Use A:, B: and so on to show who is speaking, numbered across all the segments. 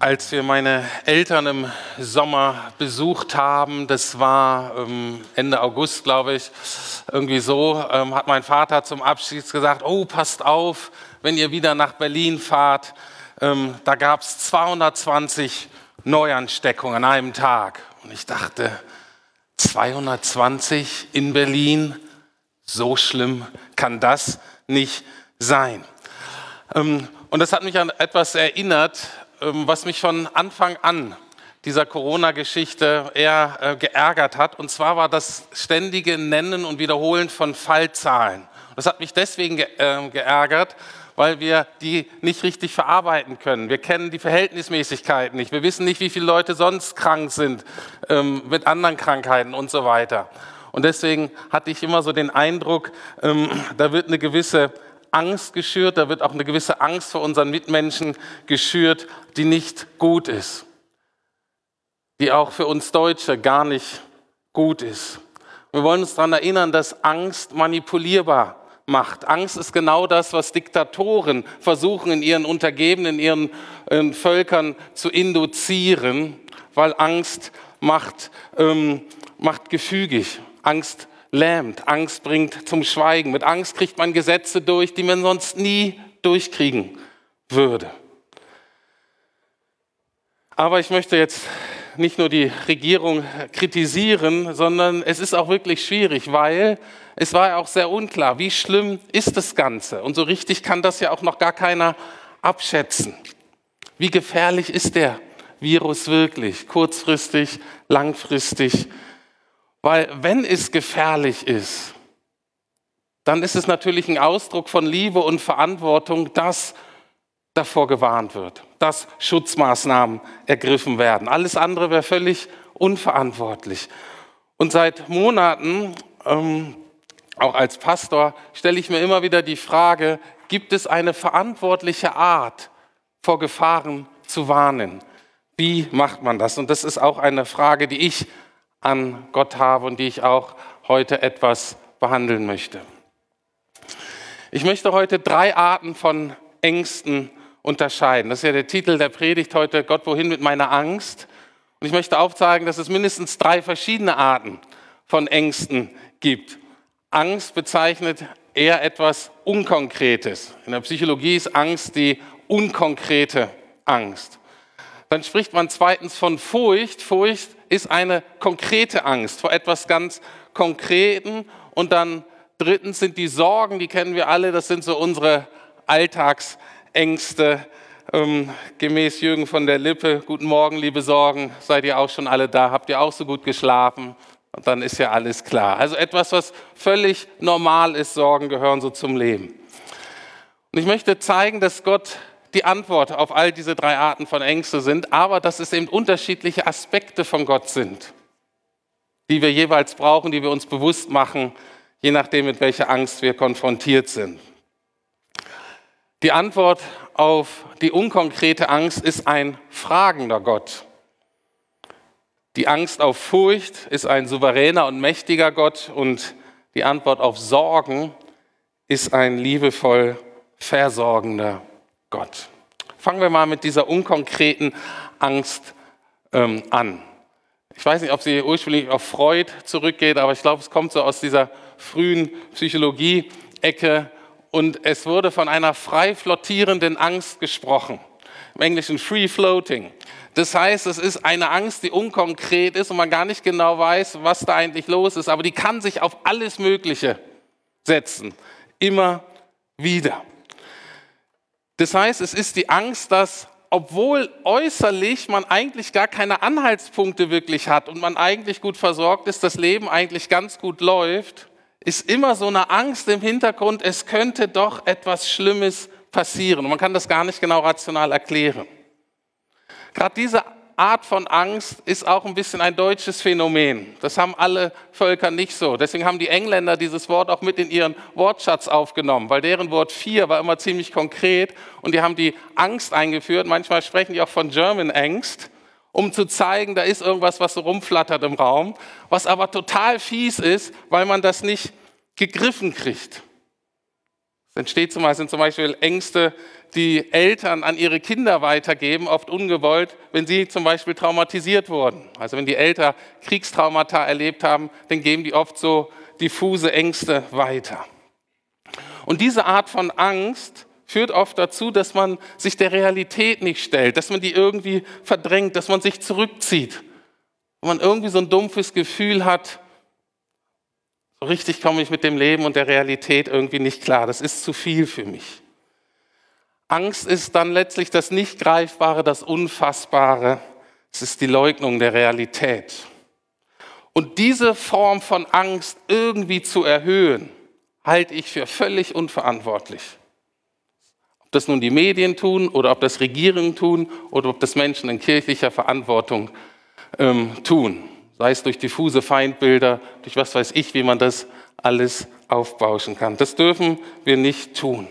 A: Als wir meine Eltern im Sommer besucht haben, das war ähm, Ende August, glaube ich, irgendwie so, ähm, hat mein Vater zum Abschied gesagt, oh, passt auf, wenn ihr wieder nach Berlin fahrt, ähm, da gab es 220 Neuansteckungen an einem Tag. Und ich dachte, 220 in Berlin, so schlimm kann das nicht sein. Ähm, und das hat mich an etwas erinnert, was mich von Anfang an dieser Corona-Geschichte eher äh, geärgert hat. Und zwar war das ständige Nennen und Wiederholen von Fallzahlen. Das hat mich deswegen ähm, geärgert, weil wir die nicht richtig verarbeiten können. Wir kennen die Verhältnismäßigkeiten nicht. Wir wissen nicht, wie viele Leute sonst krank sind ähm, mit anderen Krankheiten und so weiter. Und deswegen hatte ich immer so den Eindruck, da wird eine gewisse Angst geschürt, da wird auch eine gewisse Angst vor unseren Mitmenschen geschürt, die nicht gut ist, die auch für uns Deutsche gar nicht gut ist. Wir wollen uns daran erinnern, dass Angst manipulierbar macht. Angst ist genau das, was Diktatoren versuchen in ihren Untergebenen, in ihren, in Völkern zu induzieren, weil Angst macht, ähm, macht gefügig. Angst lähmt. Angst bringt zum Schweigen. Mit Angst kriegt man Gesetze durch, die man sonst nie durchkriegen würde. Aber ich möchte jetzt nicht nur die Regierung kritisieren, sondern es ist auch wirklich schwierig, weil es war ja auch sehr unklar, wie schlimm ist das Ganze. Und so richtig kann das ja auch noch gar keiner abschätzen. Wie gefährlich ist der Virus wirklich? Kurzfristig, langfristig? Weil wenn es gefährlich ist, dann ist es natürlich ein Ausdruck von Liebe und Verantwortung, dass davor gewarnt wird, dass Schutzmaßnahmen ergriffen werden. Alles andere wäre völlig unverantwortlich. Und seit Monaten, ähm, auch als Pastor, stelle ich mir immer wieder die Frage, gibt es eine verantwortliche Art, vor Gefahren zu warnen? Wie macht man das? Und das ist auch eine Frage, die ich an Gott habe und die ich auch heute etwas behandeln möchte. Ich möchte heute drei Arten von Ängsten unterscheiden. Das ist ja der Titel der Predigt heute, Gott, wohin mit meiner Angst? Und ich möchte aufzeigen, dass es mindestens drei verschiedene Arten von Ängsten gibt. Angst bezeichnet eher etwas Unkonkretes. In der Psychologie ist Angst die unkonkrete Angst. Dann spricht man zweitens von Furcht. Furcht ist eine konkrete Angst vor etwas ganz Konkreten. Und dann drittens sind die Sorgen, die kennen wir alle, das sind so unsere Alltagsängste. Ähm, gemäß Jürgen von der Lippe, guten Morgen, liebe Sorgen, seid ihr auch schon alle da? Habt ihr auch so gut geschlafen? Und dann ist ja alles klar. Also etwas, was völlig normal ist, Sorgen gehören so zum Leben. Und ich möchte zeigen, dass Gott die Antwort auf all diese drei Arten von Ängste sind, aber dass es eben unterschiedliche Aspekte von Gott sind, die wir jeweils brauchen, die wir uns bewusst machen, je nachdem, mit welcher Angst wir konfrontiert sind. Die Antwort auf die unkonkrete Angst ist ein fragender Gott. Die Angst auf Furcht ist ein souveräner und mächtiger Gott und die Antwort auf Sorgen ist ein liebevoll versorgender Gott. Fangen wir mal mit dieser unkonkreten Angst ähm, an. Ich weiß nicht, ob sie ursprünglich auf Freud zurückgeht, aber ich glaube, es kommt so aus dieser frühen Psychologie-Ecke und es wurde von einer frei flottierenden Angst gesprochen. Im Englischen free floating. Das heißt, es ist eine Angst, die unkonkret ist und man gar nicht genau weiß, was da eigentlich los ist, aber die kann sich auf alles Mögliche setzen. Immer wieder. Das heißt, es ist die Angst, dass obwohl äußerlich man eigentlich gar keine Anhaltspunkte wirklich hat und man eigentlich gut versorgt ist, das Leben eigentlich ganz gut läuft, ist immer so eine Angst im Hintergrund, es könnte doch etwas Schlimmes passieren. Und man kann das gar nicht genau rational erklären. Gerade diese Art von Angst ist auch ein bisschen ein deutsches Phänomen. Das haben alle Völker nicht so. Deswegen haben die Engländer dieses Wort auch mit in ihren Wortschatz aufgenommen, weil deren Wort vier war immer ziemlich konkret und die haben die Angst eingeführt. Manchmal sprechen die auch von German Angst, um zu zeigen, da ist irgendwas, was so rumflattert im Raum, was aber total fies ist, weil man das nicht gegriffen kriegt. Entsteht zum Beispiel, sind zum Beispiel Ängste, die Eltern an ihre Kinder weitergeben, oft ungewollt, wenn sie zum Beispiel traumatisiert wurden. Also wenn die Eltern Kriegstraumata erlebt haben, dann geben die oft so diffuse Ängste weiter. Und diese Art von Angst führt oft dazu, dass man sich der Realität nicht stellt, dass man die irgendwie verdrängt, dass man sich zurückzieht. Und man irgendwie so ein dumpfes Gefühl hat, so richtig komme ich mit dem Leben und der Realität irgendwie nicht klar. Das ist zu viel für mich. Angst ist dann letztlich das Nicht-Greifbare, das Unfassbare. Es ist die Leugnung der Realität. Und diese Form von Angst irgendwie zu erhöhen, halte ich für völlig unverantwortlich. Ob das nun die Medien tun oder ob das Regierungen tun oder ob das Menschen in kirchlicher Verantwortung ähm, tun. Sei es durch diffuse Feindbilder, durch was weiß ich, wie man das alles aufbauschen kann. Das dürfen wir nicht tun.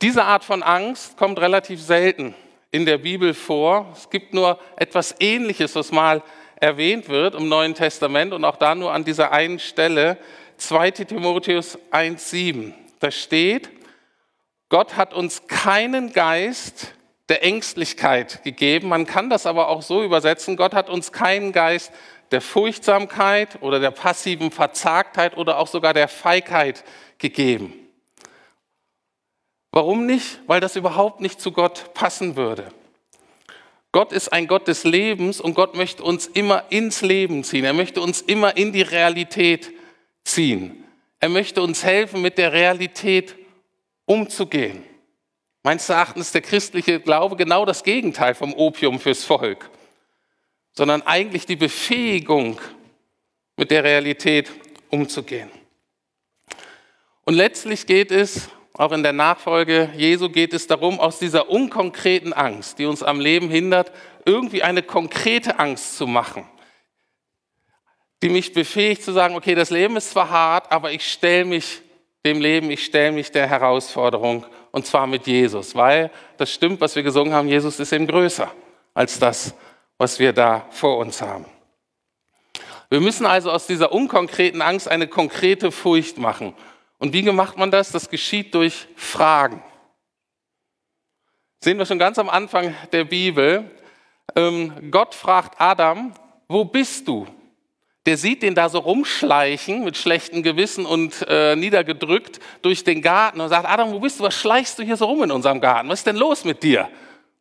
A: Diese Art von Angst kommt relativ selten in der Bibel vor. Es gibt nur etwas Ähnliches, was mal erwähnt wird im Neuen Testament und auch da nur an dieser einen Stelle, 2 Timotheus 1.7. Da steht, Gott hat uns keinen Geist der Ängstlichkeit gegeben. Man kann das aber auch so übersetzen, Gott hat uns keinen Geist der Furchtsamkeit oder der passiven Verzagtheit oder auch sogar der Feigheit gegeben. Warum nicht? Weil das überhaupt nicht zu Gott passen würde. Gott ist ein Gott des Lebens und Gott möchte uns immer ins Leben ziehen. Er möchte uns immer in die Realität ziehen. Er möchte uns helfen, mit der Realität umzugehen. Meines Erachtens ist der christliche Glaube genau das Gegenteil vom Opium fürs Volk, sondern eigentlich die Befähigung, mit der Realität umzugehen. Und letztlich geht es auch in der Nachfolge Jesu geht es darum, aus dieser unkonkreten Angst, die uns am Leben hindert, irgendwie eine konkrete Angst zu machen, die mich befähigt zu sagen, okay, das Leben ist zwar hart, aber ich stelle mich dem Leben, ich stelle mich der Herausforderung und zwar mit Jesus, weil das stimmt, was wir gesungen haben, Jesus ist eben größer als das, was wir da vor uns haben. Wir müssen also aus dieser unkonkreten Angst eine konkrete Furcht machen. Und wie macht man das? Das geschieht durch Fragen. Sehen wir schon ganz am Anfang der Bibel. Ähm, Gott fragt Adam, wo bist du? Der sieht den da so rumschleichen mit schlechtem Gewissen und äh, niedergedrückt durch den Garten und sagt, Adam, wo bist du? Was schleichst du hier so rum in unserem Garten? Was ist denn los mit dir?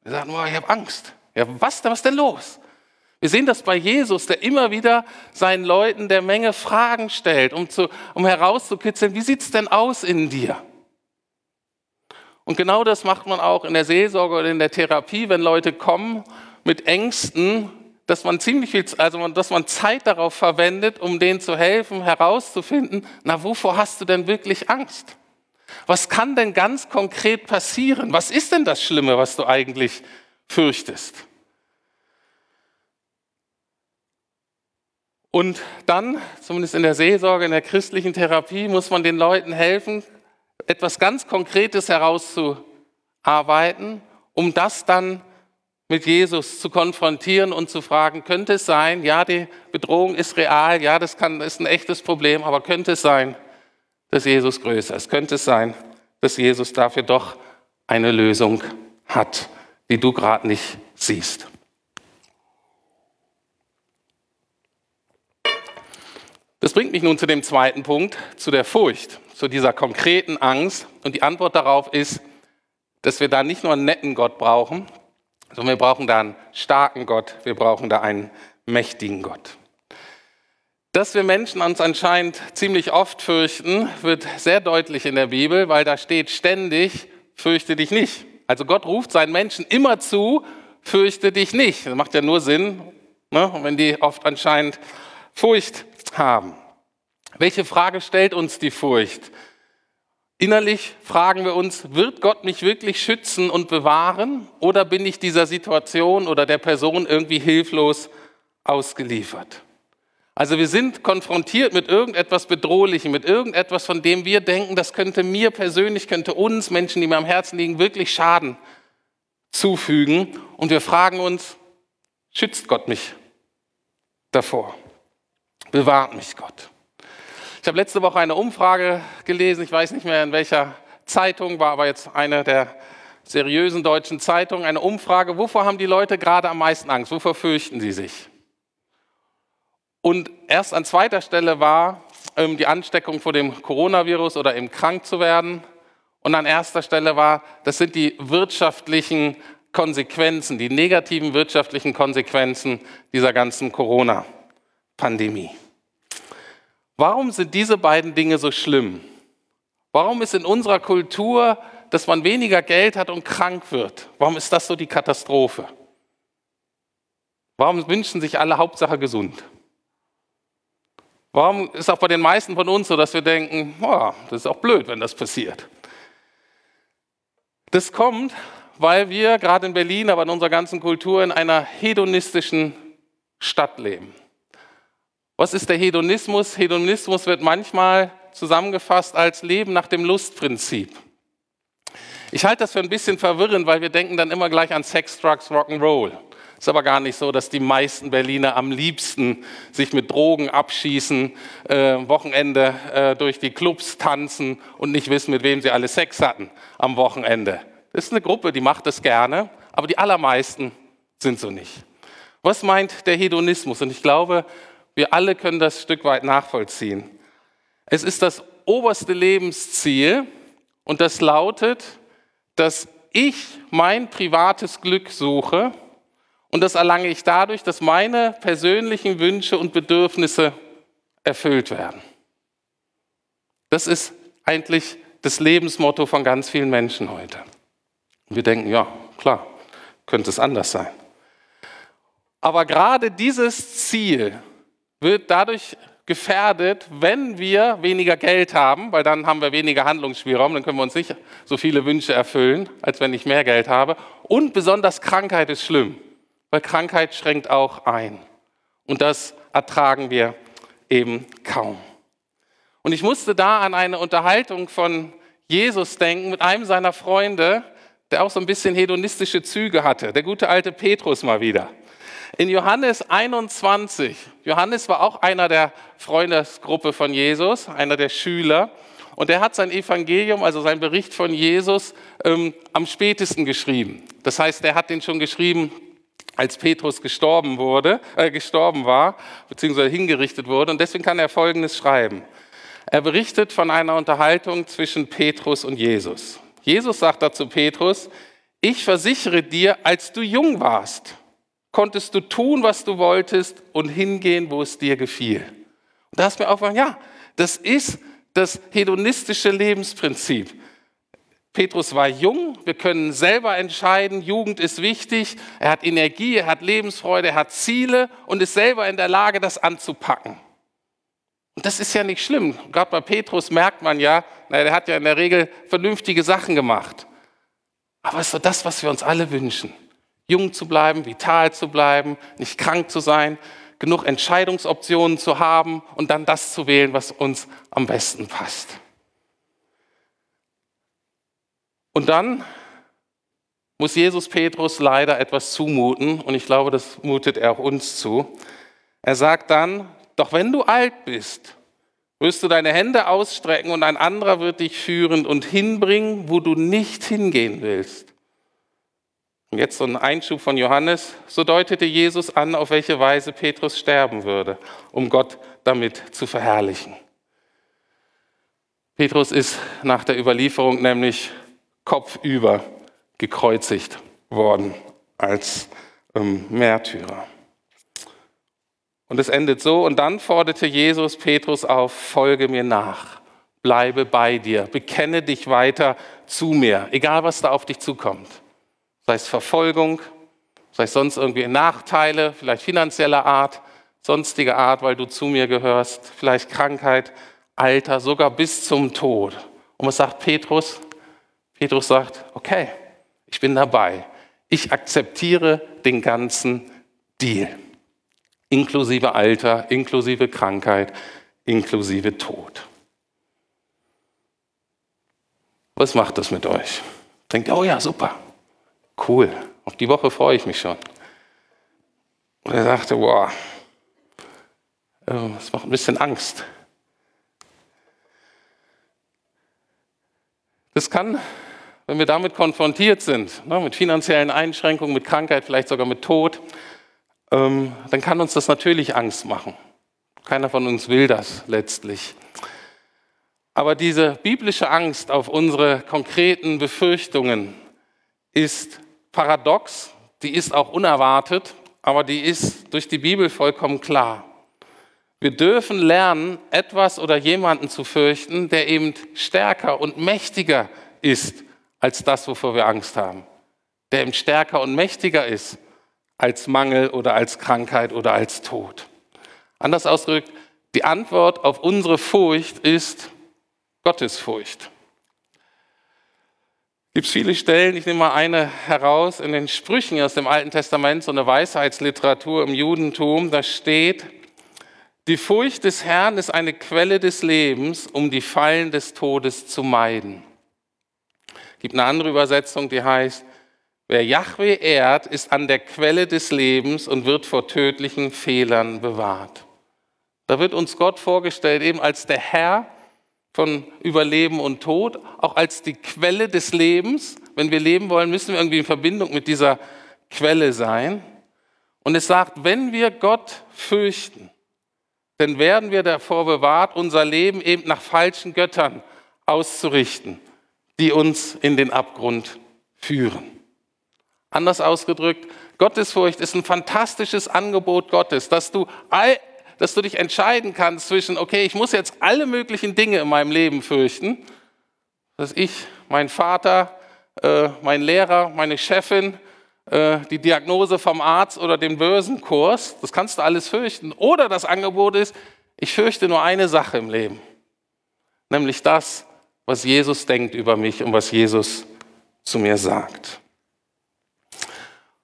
A: Er sagt, oh, ich habe Angst. Ja, was, was ist denn los? Wir sehen das bei Jesus, der immer wieder seinen Leuten der Menge Fragen stellt, um, zu, um herauszukitzeln, wie sieht es denn aus in dir? Und genau das macht man auch in der Seelsorge oder in der Therapie, wenn Leute kommen mit Ängsten, dass man ziemlich viel, also dass man Zeit darauf verwendet, um denen zu helfen, herauszufinden, na, wovor hast du denn wirklich Angst? Was kann denn ganz konkret passieren? Was ist denn das Schlimme, was du eigentlich fürchtest? Und dann, zumindest in der Seelsorge, in der christlichen Therapie, muss man den Leuten helfen, etwas ganz Konkretes herauszuarbeiten, um das dann mit Jesus zu konfrontieren und zu fragen, könnte es sein, ja, die Bedrohung ist real, ja, das kann, ist ein echtes Problem, aber könnte es sein, dass Jesus größer ist? Könnte es sein, dass Jesus dafür doch eine Lösung hat, die du gerade nicht siehst? Das bringt mich nun zu dem zweiten Punkt, zu der Furcht, zu dieser konkreten Angst. Und die Antwort darauf ist, dass wir da nicht nur einen netten Gott brauchen, sondern wir brauchen da einen starken Gott, wir brauchen da einen mächtigen Gott. Dass wir Menschen uns anscheinend ziemlich oft fürchten, wird sehr deutlich in der Bibel, weil da steht ständig, fürchte dich nicht. Also Gott ruft seinen Menschen immer zu, fürchte dich nicht. Das macht ja nur Sinn, ne, wenn die oft anscheinend Furcht haben. Welche Frage stellt uns die Furcht? Innerlich fragen wir uns, wird Gott mich wirklich schützen und bewahren oder bin ich dieser Situation oder der Person irgendwie hilflos ausgeliefert? Also wir sind konfrontiert mit irgendetwas Bedrohlichem, mit irgendetwas, von dem wir denken, das könnte mir persönlich, könnte uns Menschen, die mir am Herzen liegen, wirklich Schaden zufügen. Und wir fragen uns, schützt Gott mich davor? Bewahrt mich Gott. Ich habe letzte Woche eine Umfrage gelesen, ich weiß nicht mehr in welcher Zeitung, war aber jetzt eine der seriösen deutschen Zeitungen, eine Umfrage, wovor haben die Leute gerade am meisten Angst, wovor fürchten sie sich? Und erst an zweiter Stelle war ähm, die Ansteckung vor dem Coronavirus oder eben krank zu werden. Und an erster Stelle war, das sind die wirtschaftlichen Konsequenzen, die negativen wirtschaftlichen Konsequenzen dieser ganzen Corona-Pandemie. Warum sind diese beiden Dinge so schlimm? Warum ist in unserer Kultur, dass man weniger Geld hat und krank wird? Warum ist das so die Katastrophe? Warum wünschen sich alle Hauptsache gesund? Warum ist auch bei den meisten von uns so, dass wir denken, oh, das ist auch blöd, wenn das passiert? Das kommt, weil wir gerade in Berlin, aber in unserer ganzen Kultur in einer hedonistischen Stadt leben. Was ist der Hedonismus? Hedonismus wird manchmal zusammengefasst als Leben nach dem Lustprinzip. Ich halte das für ein bisschen verwirrend, weil wir denken dann immer gleich an Sex, Drugs, Rock'n'Roll. Ist aber gar nicht so, dass die meisten Berliner am liebsten sich mit Drogen abschießen, äh, Wochenende äh, durch die Clubs tanzen und nicht wissen, mit wem sie alle Sex hatten am Wochenende. Das ist eine Gruppe, die macht das gerne, aber die allermeisten sind so nicht. Was meint der Hedonismus? Und ich glaube, wir alle können das Stück weit nachvollziehen. Es ist das oberste Lebensziel und das lautet, dass ich mein privates Glück suche und das erlange ich dadurch, dass meine persönlichen Wünsche und Bedürfnisse erfüllt werden. Das ist eigentlich das Lebensmotto von ganz vielen Menschen heute. wir denken, ja, klar, könnte es anders sein. Aber gerade dieses Ziel wird dadurch gefährdet, wenn wir weniger Geld haben, weil dann haben wir weniger Handlungsspielraum, dann können wir uns nicht so viele Wünsche erfüllen, als wenn ich mehr Geld habe. Und besonders Krankheit ist schlimm, weil Krankheit schränkt auch ein. Und das ertragen wir eben kaum. Und ich musste da an eine Unterhaltung von Jesus denken mit einem seiner Freunde, der auch so ein bisschen hedonistische Züge hatte, der gute alte Petrus mal wieder. In Johannes 21, Johannes war auch einer der Freundesgruppe von Jesus, einer der Schüler. Und er hat sein Evangelium, also sein Bericht von Jesus, ähm, am spätesten geschrieben. Das heißt, er hat den schon geschrieben, als Petrus gestorben wurde, äh, gestorben war, beziehungsweise hingerichtet wurde. Und deswegen kann er Folgendes schreiben. Er berichtet von einer Unterhaltung zwischen Petrus und Jesus. Jesus sagt dazu Petrus, ich versichere dir, als du jung warst, konntest du tun, was du wolltest und hingehen, wo es dir gefiel. Und da hast du mir aufgefallen, ja, das ist das hedonistische Lebensprinzip. Petrus war jung, wir können selber entscheiden, Jugend ist wichtig, er hat Energie, er hat Lebensfreude, er hat Ziele und ist selber in der Lage, das anzupacken. Und das ist ja nicht schlimm. Gerade bei Petrus merkt man ja, naja, der hat ja in der Regel vernünftige Sachen gemacht. Aber es ist so das, was wir uns alle wünschen jung zu bleiben, vital zu bleiben, nicht krank zu sein, genug Entscheidungsoptionen zu haben und dann das zu wählen, was uns am besten passt. Und dann muss Jesus Petrus leider etwas zumuten und ich glaube, das mutet er auch uns zu. Er sagt dann, doch wenn du alt bist, wirst du deine Hände ausstrecken und ein anderer wird dich führen und hinbringen, wo du nicht hingehen willst. Und jetzt so ein Einschub von Johannes. So deutete Jesus an, auf welche Weise Petrus sterben würde, um Gott damit zu verherrlichen. Petrus ist nach der Überlieferung nämlich kopfüber gekreuzigt worden als ähm, Märtyrer. Und es endet so, und dann forderte Jesus Petrus auf, folge mir nach, bleibe bei dir, bekenne dich weiter zu mir, egal was da auf dich zukommt sei es Verfolgung, sei es sonst irgendwie Nachteile, vielleicht finanzieller Art, sonstige Art, weil du zu mir gehörst, vielleicht Krankheit, Alter, sogar bis zum Tod. Und was sagt Petrus? Petrus sagt, okay, ich bin dabei. Ich akzeptiere den ganzen Deal. Inklusive Alter, inklusive Krankheit, inklusive Tod. Was macht das mit euch? Denkt, oh ja, super cool, auf die Woche freue ich mich schon. Und er sagte, boah, ähm, das macht ein bisschen Angst. Das kann, wenn wir damit konfrontiert sind, ne, mit finanziellen Einschränkungen, mit Krankheit, vielleicht sogar mit Tod, ähm, dann kann uns das natürlich Angst machen. Keiner von uns will das letztlich. Aber diese biblische Angst auf unsere konkreten Befürchtungen ist paradox, die ist auch unerwartet, aber die ist durch die Bibel vollkommen klar. Wir dürfen lernen, etwas oder jemanden zu fürchten, der eben stärker und mächtiger ist als das, wovor wir Angst haben. Der eben stärker und mächtiger ist als Mangel oder als Krankheit oder als Tod. Anders ausgedrückt, die Antwort auf unsere Furcht ist Gottesfurcht. Gibt es viele Stellen, ich nehme mal eine heraus, in den Sprüchen aus dem Alten Testament, so eine Weisheitsliteratur im Judentum, da steht, die Furcht des Herrn ist eine Quelle des Lebens, um die Fallen des Todes zu meiden. Es gibt eine andere Übersetzung, die heißt, wer Yahweh ehrt, ist an der Quelle des Lebens und wird vor tödlichen Fehlern bewahrt. Da wird uns Gott vorgestellt eben als der Herr, von Überleben und Tod, auch als die Quelle des Lebens. Wenn wir leben wollen, müssen wir irgendwie in Verbindung mit dieser Quelle sein. Und es sagt, wenn wir Gott fürchten, dann werden wir davor bewahrt, unser Leben eben nach falschen Göttern auszurichten, die uns in den Abgrund führen. Anders ausgedrückt, Gottesfurcht ist ein fantastisches Angebot Gottes, dass du all dass du dich entscheiden kannst zwischen, okay, ich muss jetzt alle möglichen Dinge in meinem Leben fürchten, dass ich, mein Vater, äh, mein Lehrer, meine Chefin, äh, die Diagnose vom Arzt oder den Börsenkurs, das kannst du alles fürchten. Oder das Angebot ist, ich fürchte nur eine Sache im Leben, nämlich das, was Jesus denkt über mich und was Jesus zu mir sagt.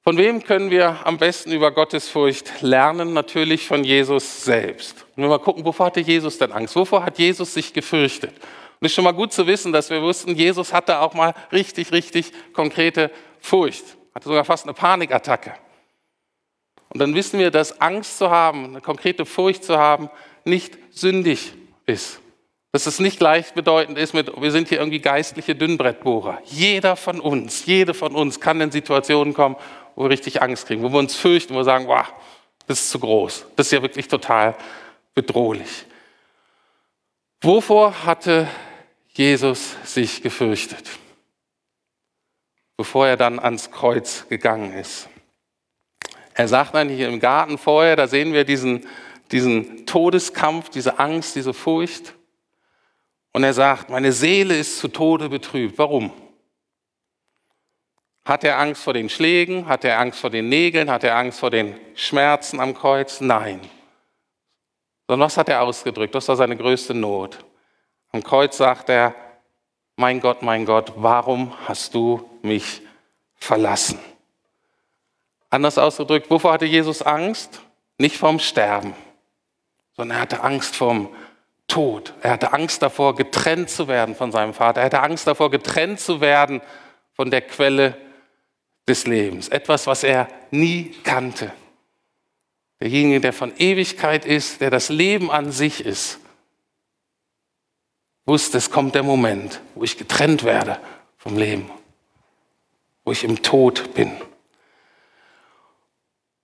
A: Von wem können wir am besten über Gottesfurcht lernen? Natürlich von Jesus selbst. Und wenn wir gucken, wovor hatte Jesus denn Angst? Wovor hat Jesus sich gefürchtet? Und es ist schon mal gut zu wissen, dass wir wussten, Jesus hatte auch mal richtig, richtig konkrete Furcht. Hatte sogar fast eine Panikattacke. Und dann wissen wir, dass Angst zu haben, eine konkrete Furcht zu haben, nicht sündig ist. Dass es nicht gleichbedeutend ist mit, wir sind hier irgendwie geistliche Dünnbrettbohrer. Jeder von uns, jede von uns kann in Situationen kommen, wo wir richtig Angst kriegen, wo wir uns fürchten, wo wir sagen, wow, das ist zu groß. Das ist ja wirklich total bedrohlich. Wovor hatte Jesus sich gefürchtet, bevor er dann ans Kreuz gegangen ist? Er sagt hier im Garten vorher, da sehen wir diesen, diesen Todeskampf, diese Angst, diese Furcht. Und er sagt, meine Seele ist zu Tode betrübt. Warum? Hat er Angst vor den Schlägen? Hat er Angst vor den Nägeln? Hat er Angst vor den Schmerzen am Kreuz? Nein. Sondern was hat er ausgedrückt? Das war seine größte Not. Am Kreuz sagt er, mein Gott, mein Gott, warum hast du mich verlassen? Anders ausgedrückt, wovor hatte Jesus Angst? Nicht vorm Sterben, sondern er hatte Angst vorm Tod. Er hatte Angst davor, getrennt zu werden von seinem Vater. Er hatte Angst davor, getrennt zu werden von der Quelle des Lebens. Etwas, was er nie kannte. Derjenige, der von Ewigkeit ist, der das Leben an sich ist, wusste, es kommt der Moment, wo ich getrennt werde vom Leben, wo ich im Tod bin.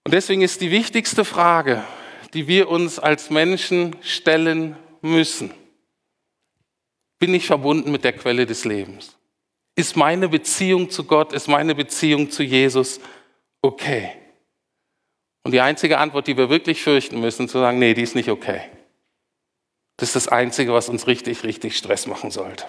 A: Und deswegen ist die wichtigste Frage, die wir uns als Menschen stellen müssen, bin ich verbunden mit der Quelle des Lebens? Ist meine Beziehung zu Gott, ist meine Beziehung zu Jesus okay? Und die einzige Antwort, die wir wirklich fürchten müssen, zu sagen, nee, die ist nicht okay. Das ist das Einzige, was uns richtig, richtig Stress machen sollte.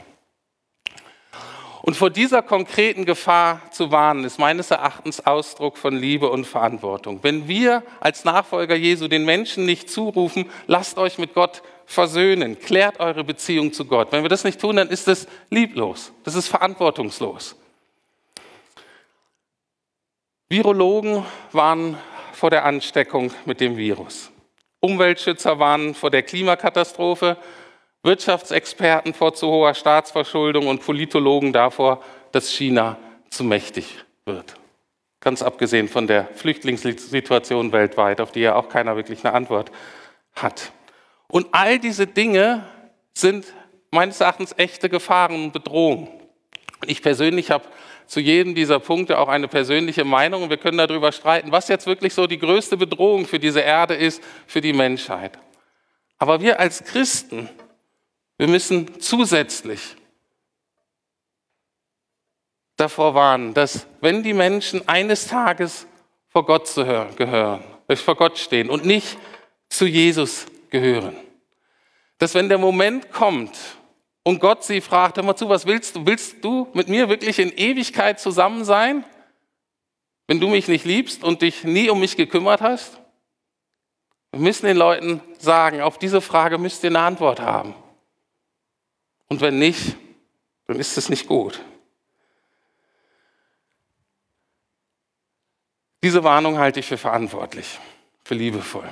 A: Und vor dieser konkreten Gefahr zu warnen, ist meines Erachtens Ausdruck von Liebe und Verantwortung. Wenn wir als Nachfolger Jesu den Menschen nicht zurufen, lasst euch mit Gott versöhnen, klärt eure Beziehung zu Gott. Wenn wir das nicht tun, dann ist das lieblos, das ist verantwortungslos. Virologen waren vor der Ansteckung mit dem Virus. Umweltschützer waren vor der Klimakatastrophe, Wirtschaftsexperten vor zu hoher Staatsverschuldung und Politologen davor, dass China zu mächtig wird. Ganz abgesehen von der Flüchtlingssituation weltweit, auf die ja auch keiner wirklich eine Antwort hat. Und all diese Dinge sind meines Erachtens echte Gefahren und Bedrohungen. Ich persönlich habe zu jedem dieser Punkte auch eine persönliche Meinung und wir können darüber streiten, was jetzt wirklich so die größte Bedrohung für diese Erde ist, für die Menschheit. Aber wir als Christen, wir müssen zusätzlich davor warnen, dass wenn die Menschen eines Tages vor Gott gehören, vor Gott stehen und nicht zu Jesus gehören, dass wenn der Moment kommt und Gott sie fragt, hör mal zu, was willst du? Willst du mit mir wirklich in Ewigkeit zusammen sein, wenn du mich nicht liebst und dich nie um mich gekümmert hast? Wir müssen den Leuten sagen, auf diese Frage müsst ihr eine Antwort haben. Und wenn nicht, dann ist es nicht gut. Diese Warnung halte ich für verantwortlich, für liebevoll.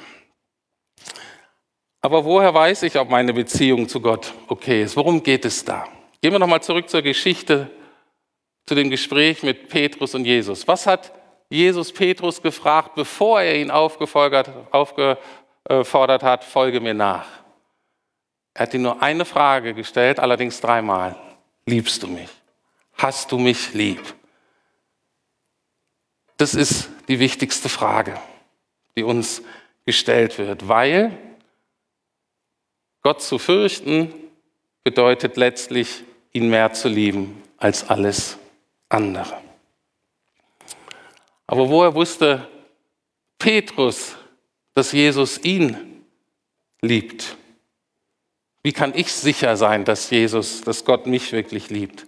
A: Aber woher weiß ich, ob meine Beziehung zu Gott okay ist? Worum geht es da? Gehen wir nochmal zurück zur Geschichte, zu dem Gespräch mit Petrus und Jesus. Was hat Jesus Petrus gefragt, bevor er ihn aufgefordert, hat, folge mir nach? Er hat ihm nur eine Frage gestellt, allerdings dreimal. Liebst du mich? Hast du mich lieb? Das ist die wichtigste Frage, die uns gestellt wird, weil Gott zu fürchten bedeutet letztlich, ihn mehr zu lieben als alles andere. Aber woher wusste Petrus, dass Jesus ihn liebt? Wie kann ich sicher sein, dass Jesus, dass Gott mich wirklich liebt?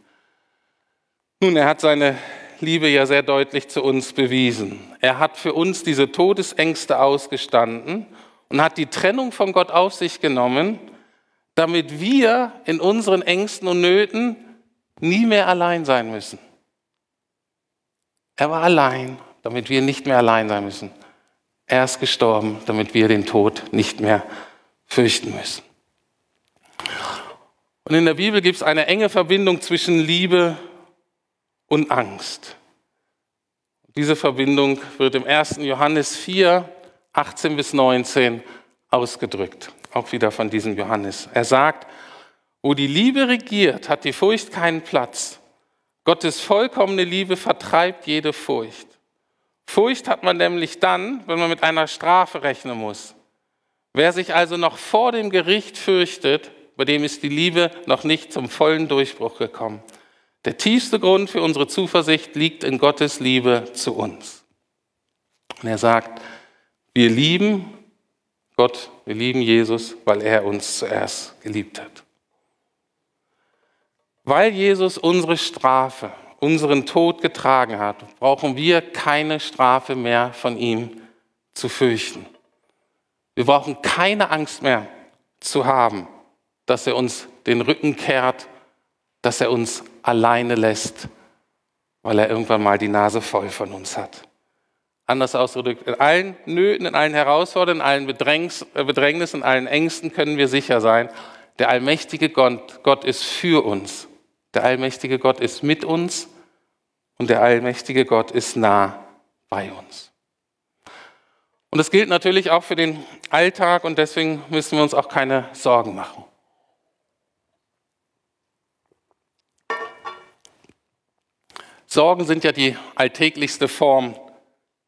A: Nun, er hat seine Liebe ja sehr deutlich zu uns bewiesen. Er hat für uns diese Todesängste ausgestanden und hat die Trennung von Gott auf sich genommen, damit wir in unseren Ängsten und Nöten nie mehr allein sein müssen. Er war allein, damit wir nicht mehr allein sein müssen. Er ist gestorben, damit wir den Tod nicht mehr fürchten müssen. Und in der Bibel gibt es eine enge Verbindung zwischen Liebe und Angst. Diese Verbindung wird im 1. Johannes 4, 18 bis 19 ausgedrückt. Auch wieder von diesem Johannes. Er sagt, wo die Liebe regiert, hat die Furcht keinen Platz. Gottes vollkommene Liebe vertreibt jede Furcht. Furcht hat man nämlich dann, wenn man mit einer Strafe rechnen muss. Wer sich also noch vor dem Gericht fürchtet, bei dem ist die Liebe noch nicht zum vollen Durchbruch gekommen. Der tiefste Grund für unsere Zuversicht liegt in Gottes Liebe zu uns. Und er sagt, wir lieben Gott, wir lieben Jesus, weil er uns zuerst geliebt hat. Weil Jesus unsere Strafe, unseren Tod getragen hat, brauchen wir keine Strafe mehr von ihm zu fürchten. Wir brauchen keine Angst mehr zu haben, dass er uns den Rücken kehrt, dass er uns alleine lässt, weil er irgendwann mal die Nase voll von uns hat. Anders ausgedrückt, in allen Nöten, in allen Herausforderungen, in allen äh, Bedrängnissen, in allen Ängsten können wir sicher sein, der allmächtige Gott, Gott ist für uns. Der allmächtige Gott ist mit uns und der allmächtige Gott ist nah bei uns. Und das gilt natürlich auch für den Alltag und deswegen müssen wir uns auch keine Sorgen machen. Sorgen sind ja die alltäglichste Form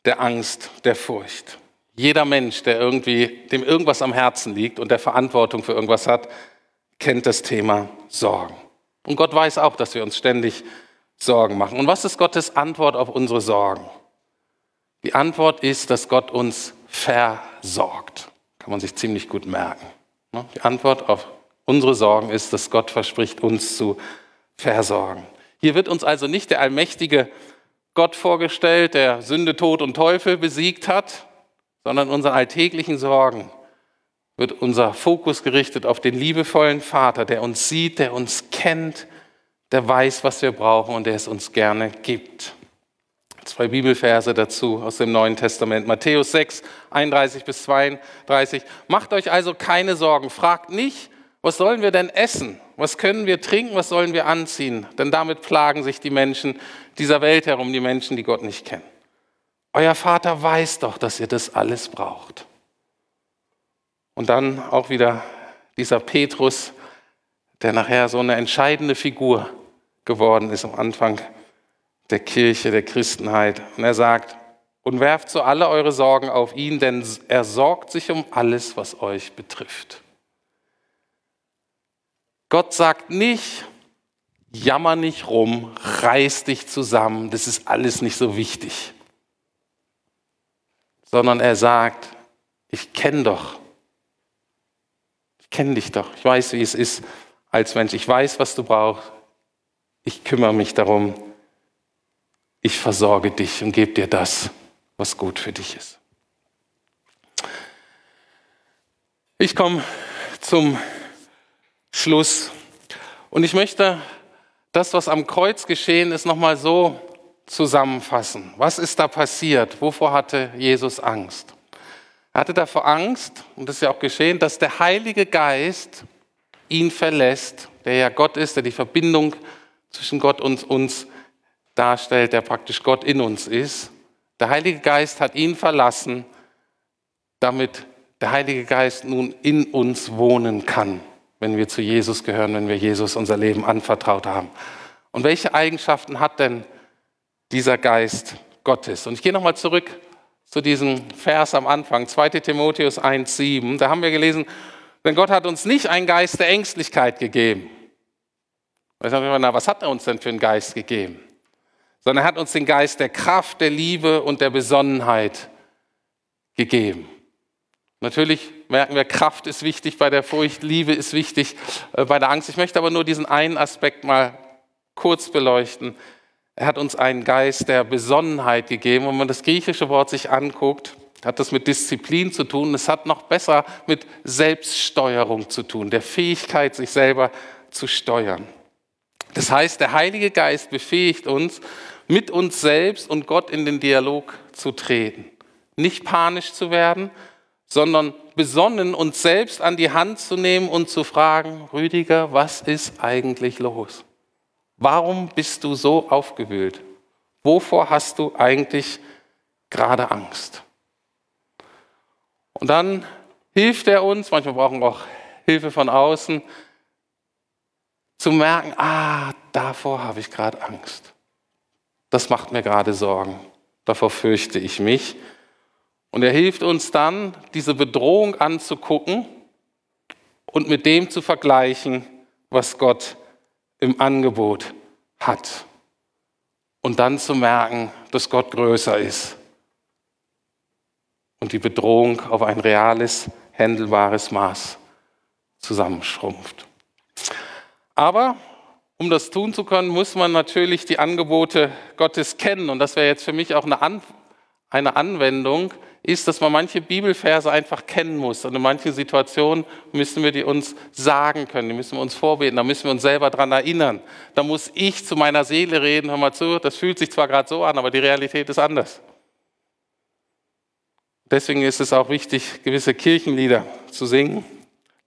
A: der Angst, der Furcht. Jeder Mensch, der irgendwie, dem irgendwas am Herzen liegt und der Verantwortung für irgendwas hat, kennt das Thema Sorgen. Und Gott weiß auch, dass wir uns ständig Sorgen machen. Und was ist Gottes Antwort auf unsere Sorgen? Die Antwort ist, dass Gott uns versorgt. Kann man sich ziemlich gut merken. Ne? Die Antwort auf unsere Sorgen ist, dass Gott verspricht, uns zu versorgen. Hier wird uns also nicht der allmächtige Gott vorgestellt, der Sünde, Tod und Teufel besiegt hat, sondern unseren alltäglichen Sorgen wird unser Fokus gerichtet auf den liebevollen Vater, der uns sieht, der uns kennt, der weiß, was wir brauchen und der es uns gerne gibt. Zwei Bibelverse dazu aus dem Neuen Testament. Matthäus 6, 31 bis 32. Macht euch also keine Sorgen. Fragt nicht, was sollen wir denn essen? Was können wir trinken? Was sollen wir anziehen? Denn damit plagen sich die Menschen dieser Welt herum, die Menschen, die Gott nicht kennen. Euer Vater weiß doch, dass ihr das alles braucht. Und dann auch wieder dieser Petrus, der nachher so eine entscheidende Figur geworden ist am Anfang der Kirche, der Christenheit. Und er sagt, und werft so alle eure Sorgen auf ihn, denn er sorgt sich um alles, was euch betrifft. Gott sagt nicht, jammer nicht rum, reiß dich zusammen, das ist alles nicht so wichtig. Sondern er sagt, ich kenne doch, ich kenne dich doch, ich weiß, wie es ist als Mensch, ich weiß, was du brauchst, ich kümmere mich darum, ich versorge dich und gebe dir das, was gut für dich ist. Ich komme zum Schluss und ich möchte das, was am Kreuz geschehen ist, nochmal so zusammenfassen. Was ist da passiert? Wovor hatte Jesus Angst? Er hatte davor Angst, und das ist ja auch geschehen, dass der Heilige Geist ihn verlässt, der ja Gott ist, der die Verbindung zwischen Gott und uns darstellt, der praktisch Gott in uns ist. Der Heilige Geist hat ihn verlassen, damit der Heilige Geist nun in uns wohnen kann wenn wir zu Jesus gehören, wenn wir Jesus unser Leben anvertraut haben. Und welche Eigenschaften hat denn dieser Geist Gottes? Und ich gehe nochmal zurück zu diesem Vers am Anfang, 2 Timotheus 1,7. Da haben wir gelesen, denn Gott hat uns nicht einen Geist der Ängstlichkeit gegeben. Was hat er uns denn für einen Geist gegeben? Sondern er hat uns den Geist der Kraft, der Liebe und der Besonnenheit gegeben. Natürlich merken wir, Kraft ist wichtig bei der Furcht, Liebe ist wichtig äh, bei der Angst. Ich möchte aber nur diesen einen Aspekt mal kurz beleuchten. Er hat uns einen Geist der Besonnenheit gegeben. Wenn man das griechische Wort sich anguckt, hat das mit Disziplin zu tun. Es hat noch besser mit Selbststeuerung zu tun, der Fähigkeit, sich selber zu steuern. Das heißt, der Heilige Geist befähigt uns, mit uns selbst und Gott in den Dialog zu treten. Nicht panisch zu werden, sondern besonnen uns selbst an die Hand zu nehmen und zu fragen, Rüdiger, was ist eigentlich los? Warum bist du so aufgewühlt? Wovor hast du eigentlich gerade Angst? Und dann hilft er uns, manchmal brauchen wir auch Hilfe von außen, zu merken, ah, davor habe ich gerade Angst. Das macht mir gerade Sorgen. Davor fürchte ich mich. Und er hilft uns dann, diese Bedrohung anzugucken und mit dem zu vergleichen, was Gott im Angebot hat. Und dann zu merken, dass Gott größer ist und die Bedrohung auf ein reales, händelbares Maß zusammenschrumpft. Aber um das tun zu können, muss man natürlich die Angebote Gottes kennen. Und das wäre jetzt für mich auch eine, An eine Anwendung, ist, dass man manche Bibelverse einfach kennen muss. Und in manchen Situationen müssen wir die uns sagen können, die müssen wir uns vorbeten, da müssen wir uns selber daran erinnern. Da muss ich zu meiner Seele reden, hör mal zu, das fühlt sich zwar gerade so an, aber die Realität ist anders. Deswegen ist es auch wichtig, gewisse Kirchenlieder zu singen,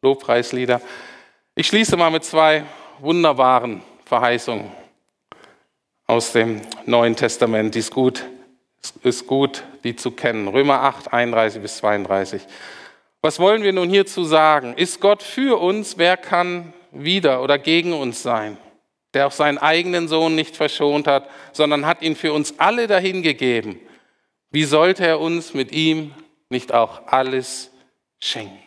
A: Lobpreislieder. Ich schließe mal mit zwei wunderbaren Verheißungen aus dem Neuen Testament, die es gut ist gut, die zu kennen. Römer 8, 31 bis 32. Was wollen wir nun hierzu sagen? Ist Gott für uns? Wer kann wieder oder gegen uns sein? Der auch seinen eigenen Sohn nicht verschont hat, sondern hat ihn für uns alle dahingegeben. Wie sollte er uns mit ihm nicht auch alles schenken?